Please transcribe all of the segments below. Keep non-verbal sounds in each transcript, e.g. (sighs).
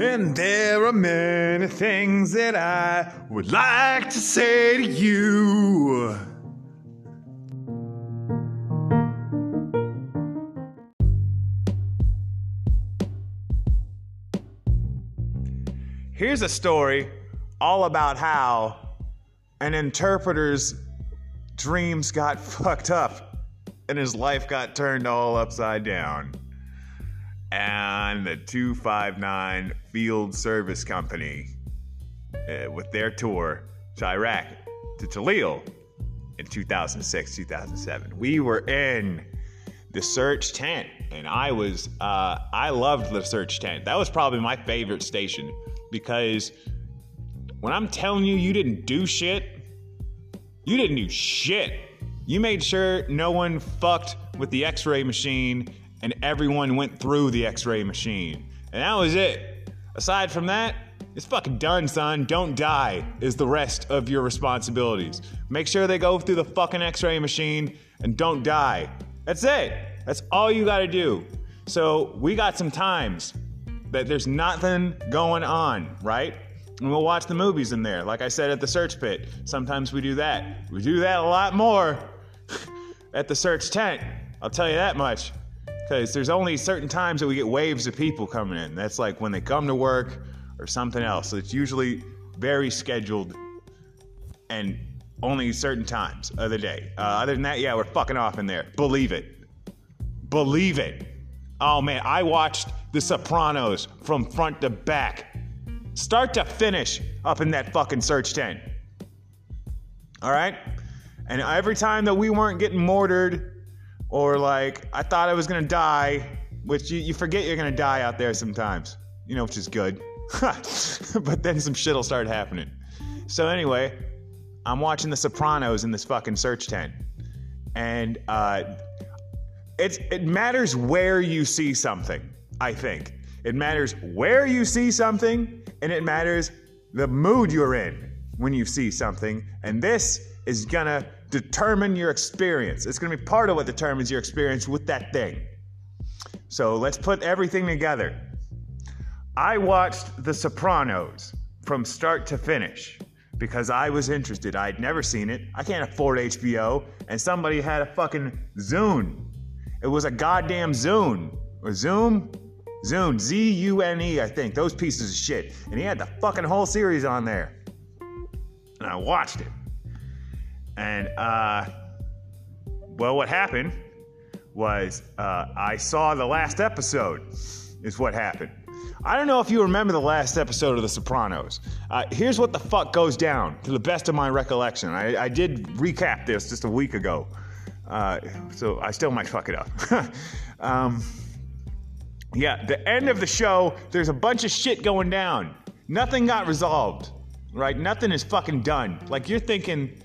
And there are many things that I would like to say to you. Here's a story all about how an interpreter's dreams got (laughs) fucked up and his life got turned all upside down. And the 259 Field Service Company, uh, with their tour to Iraq, to Tallil in 2006, 2007. We were in the search tent, and I was, uh, I loved the search tent. That was probably my favorite station because when I'm telling you, you didn't do shit, you didn't do shit. You made sure no one fucked with the x ray machine and everyone went through the x ray machine. And that was it. Aside from that, it's fucking done, son. Don't die is the rest of your responsibilities. Make sure they go through the fucking x ray machine and don't die. That's it. That's all you gotta do. So we got some times that there's nothing going on, right? And we'll watch the movies in there. Like I said at the search pit, sometimes we do that. We do that a lot more (laughs) at the search tent. I'll tell you that much. Because there's only certain times that we get waves of people coming in. That's like when they come to work or something else. So it's usually very scheduled and only certain times of the day. Uh, other than that, yeah, we're fucking off in there. Believe it. Believe it. Oh man, I watched The Sopranos from front to back, start to finish, up in that fucking search tent. All right? And every time that we weren't getting mortared, or like I thought I was gonna die, which you, you forget you're gonna die out there sometimes, you know, which is good. (laughs) but then some shit'll start happening. So anyway, I'm watching The Sopranos in this fucking search tent, and uh, it's it matters where you see something. I think it matters where you see something, and it matters the mood you're in when you see something. And this is gonna determine your experience. It's gonna be part of what determines your experience with that thing. So let's put everything together. I watched The Sopranos from start to finish because I was interested. I'd never seen it. I can't afford HBO, and somebody had a fucking Zune. It was a goddamn Zune or Zoom, Zune, Z U N E, I think. Those pieces of shit, and he had the fucking whole series on there, and I watched it. And uh, well, what happened was uh, I saw the last episode. Is what happened. I don't know if you remember the last episode of The Sopranos. Uh, here's what the fuck goes down, to the best of my recollection. I, I did recap this just a week ago, uh, so I still might fuck it up. (laughs) um, yeah, the end of the show, there's a bunch of shit going down. Nothing got resolved, right? Nothing is fucking done. Like you're thinking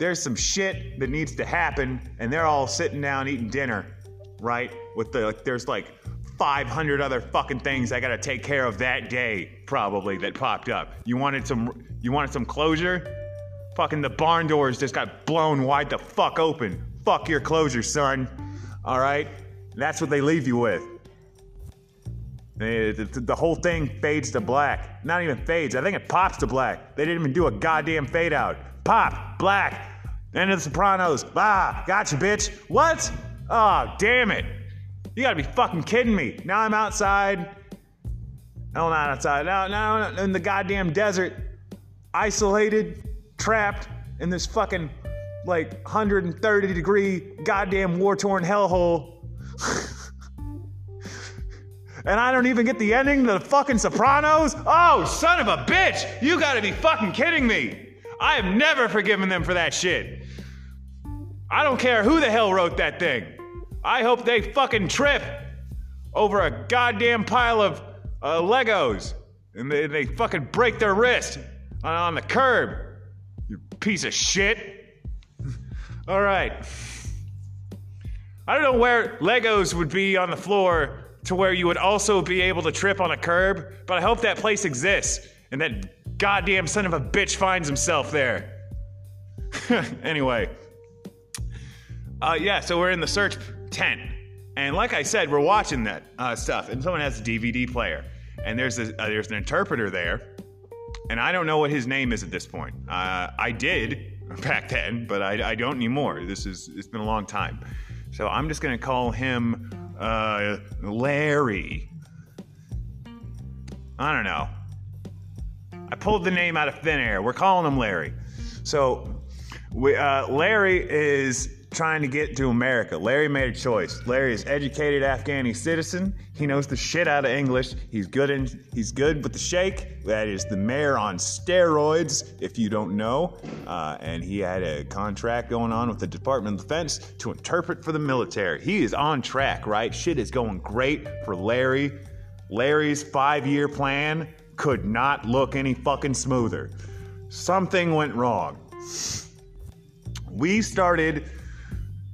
there's some shit that needs to happen, and they're all sitting down eating dinner, right? With the, like, there's like 500 other fucking things I gotta take care of that day, probably that popped up. You wanted some, you wanted some closure? Fucking the barn doors just got blown wide the fuck open. Fuck your closure, son. All right, that's what they leave you with. Eh, the, the whole thing fades to black. Not even fades. I think it pops to black. They didn't even do a goddamn fade out. Pop, black. End of the Sopranos. Ah, gotcha, bitch. What? Oh, damn it. You gotta be fucking kidding me. Now I'm outside. No, not outside. Now, now in the goddamn desert, isolated, trapped in this fucking like 130 degree goddamn war torn hellhole. (laughs) and I don't even get the ending to the fucking Sopranos? Oh, son of a bitch! You gotta be fucking kidding me! I have never forgiven them for that shit. I don't care who the hell wrote that thing. I hope they fucking trip over a goddamn pile of uh, Legos and they, they fucking break their wrist on, on the curb. You piece of shit. (laughs) All right. I don't know where Legos would be on the floor to where you would also be able to trip on a curb, but I hope that place exists and that goddamn son of a bitch finds himself there. (laughs) anyway. Uh, yeah, so we're in the search tent. And like I said, we're watching that uh, stuff, and someone has a DVD player. and there's a, uh, there's an interpreter there, and I don't know what his name is at this point. Uh, I did (laughs) back then, but I, I, don't anymore. This is it's been a long time, so I'm just gonna call him uh, Larry. I don't know. I pulled the name out of thin air. We're calling him Larry. So, we, uh, Larry is trying to get to America. Larry made a choice. Larry is educated Afghani citizen. He knows the shit out of English. He's good in he's good with the sheikh. That is the mayor on steroids, if you don't know. Uh, and he had a contract going on with the Department of Defense to interpret for the military. He is on track, right? Shit is going great for Larry. Larry's five-year plan could not look any fucking smoother. Something went wrong. We started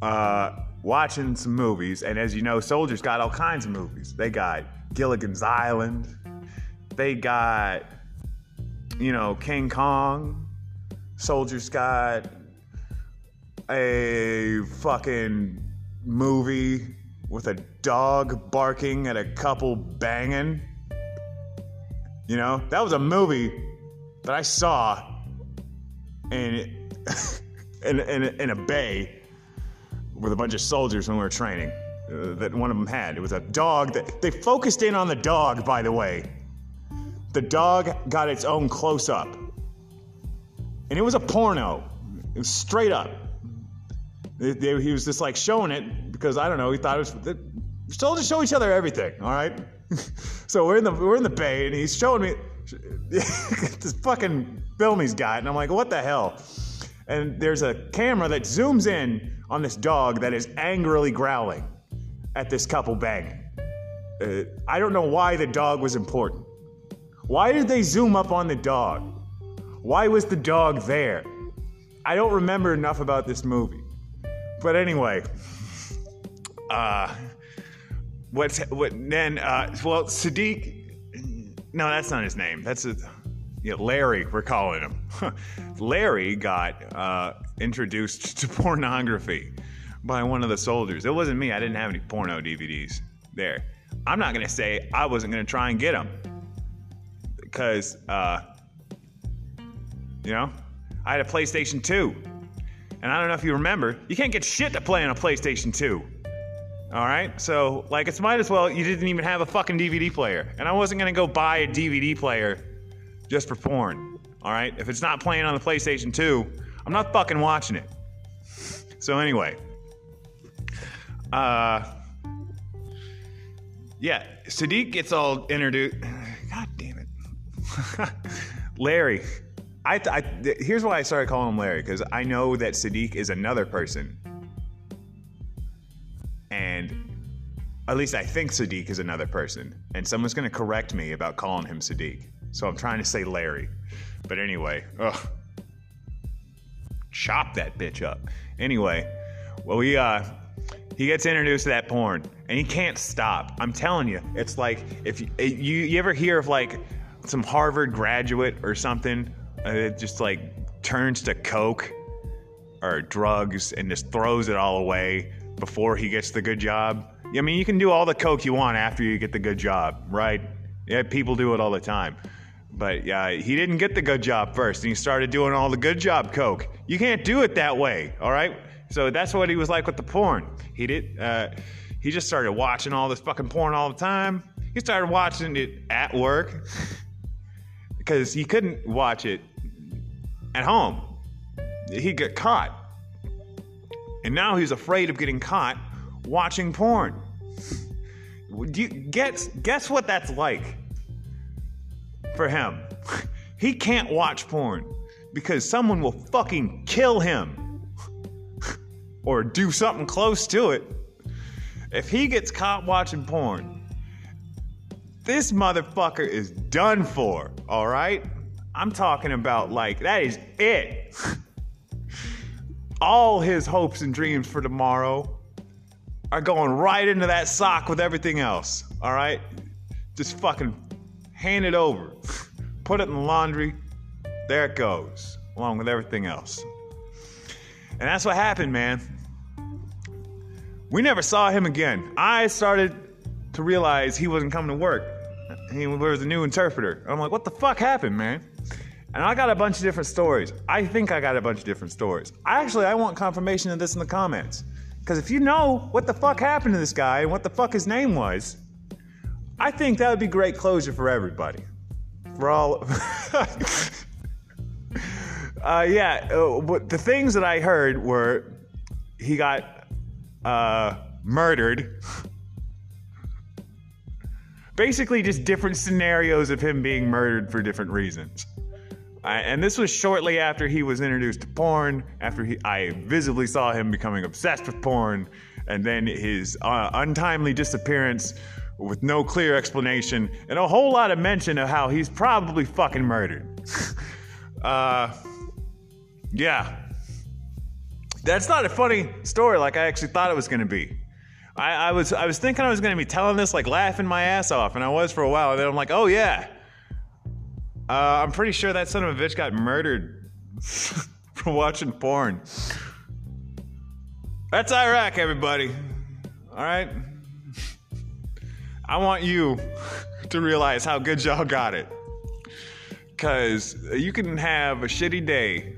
uh, watching some movies, and as you know, Soldiers got all kinds of movies. They got Gilligan's Island, they got, you know, King Kong. Soldiers got a fucking movie with a dog barking at a couple banging. You know, that was a movie that I saw in (laughs) in, in, in a bay with a bunch of soldiers when we were training uh, that one of them had. It was a dog that they focused in on the dog, by the way. The dog got its own close up. And it was a porno. It was straight up. He was just like showing it because I don't know, he thought it was. soldiers show each other everything, all right? (laughs) so we're in the we're in the bay and he's showing me (laughs) this fucking film he's got, and I'm like, what the hell? And there's a camera that zooms in on this dog that is angrily growling at this couple banging. Uh, I don't know why the dog was important. Why did they zoom up on the dog? Why was the dog there? I don't remember enough about this movie. But anyway, (laughs) uh, what's what then? Uh, well, Sadiq. No, that's not his name. That's a, yeah, Larry. We're calling him. (laughs) Larry got uh, introduced (laughs) to pornography by one of the soldiers. It wasn't me. I didn't have any porno DVDs there. I'm not gonna say I wasn't gonna try and get them because, uh, you know, I had a PlayStation 2, and I don't know if you remember, you can't get shit to play on a PlayStation 2. All right, so like it's might as well you didn't even have a fucking DVD player, and I wasn't gonna go buy a DVD player just for porn. All right, if it's not playing on the PlayStation 2, I'm not fucking watching it. So anyway, uh, yeah, Sadiq gets all introduced. (sighs) God damn it, (laughs) Larry. I, I here's why I started calling him Larry because I know that Sadiq is another person, and at least I think Sadiq is another person, and someone's gonna correct me about calling him Sadiq. So I'm trying to say Larry, but anyway, ugh chop that bitch up. Anyway, well, we uh, he gets introduced to that porn, and he can't stop. I'm telling you, it's like if you you, you ever hear of like some Harvard graduate or something, uh, just like turns to coke or drugs and just throws it all away before he gets the good job. I mean, you can do all the coke you want after you get the good job, right? Yeah, people do it all the time. But yeah, he didn't get the good job first, and he started doing all the good job coke. You can't do it that way, all right? So that's what he was like with the porn. He did. Uh, he just started watching all this fucking porn all the time. He started watching it at work (laughs) because he couldn't watch it at home. He'd get caught, and now he's afraid of getting caught watching porn. Do you guess guess what that's like? for him. (laughs) He can't watch porn because someone will fucking kill him (laughs) or do something close to it. If he gets caught watching porn, this motherfucker is done for, all right? I'm talking about like that is it. (laughs) All his hopes and dreams for tomorrow are going right into that sock with everything else, all right? Just fucking hand it over, (laughs) put it in the laundry. There it goes, along with everything else. And that's what happened, man. We never saw him again. I started to realize he wasn't coming to work he was a new interpreter. I'm like, what the fuck happened, man? And I got a bunch of different stories. I think I got a bunch of different stories. I Actually, I want confirmation of this in the comments. Because if you know what the fuck happened to this guy and what the fuck his name was, I think that would be great closure for everybody. For all. (laughs) uh, yeah, uh, but the things that I heard were he got uh, murdered. (laughs) Basically, just different scenarios of him being murdered for different reasons. I, and this was shortly after he was introduced to porn, after he, I visibly saw him becoming obsessed with porn, and then his uh, untimely disappearance with no clear explanation, and a whole lot of mention of how he's probably fucking murdered. (laughs) uh, yeah. That's not a funny story like I actually thought it was gonna be. I, I was I was thinking I was gonna be telling this like laughing my ass off, and I was for a while, and then I'm like, oh yeah, uh, I'm pretty sure that son of a bitch got murdered (laughs) for watching porn. That's Iraq, everybody. All right? I want you (laughs) to realize how good y'all got it. Because you can have a shitty day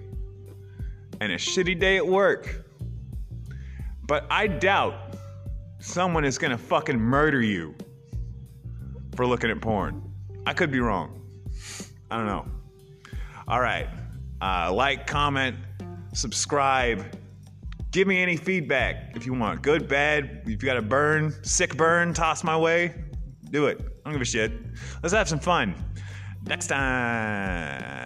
and a shitty day at work, but I doubt someone is gonna fucking murder you for looking at porn. I could be wrong. I don't know. All right. Uh, like, comment, subscribe. Give me any feedback if you want. Good, bad. If you got a burn, sick burn, toss my way. Do it. I don't give a shit. Let's have some fun. Next time.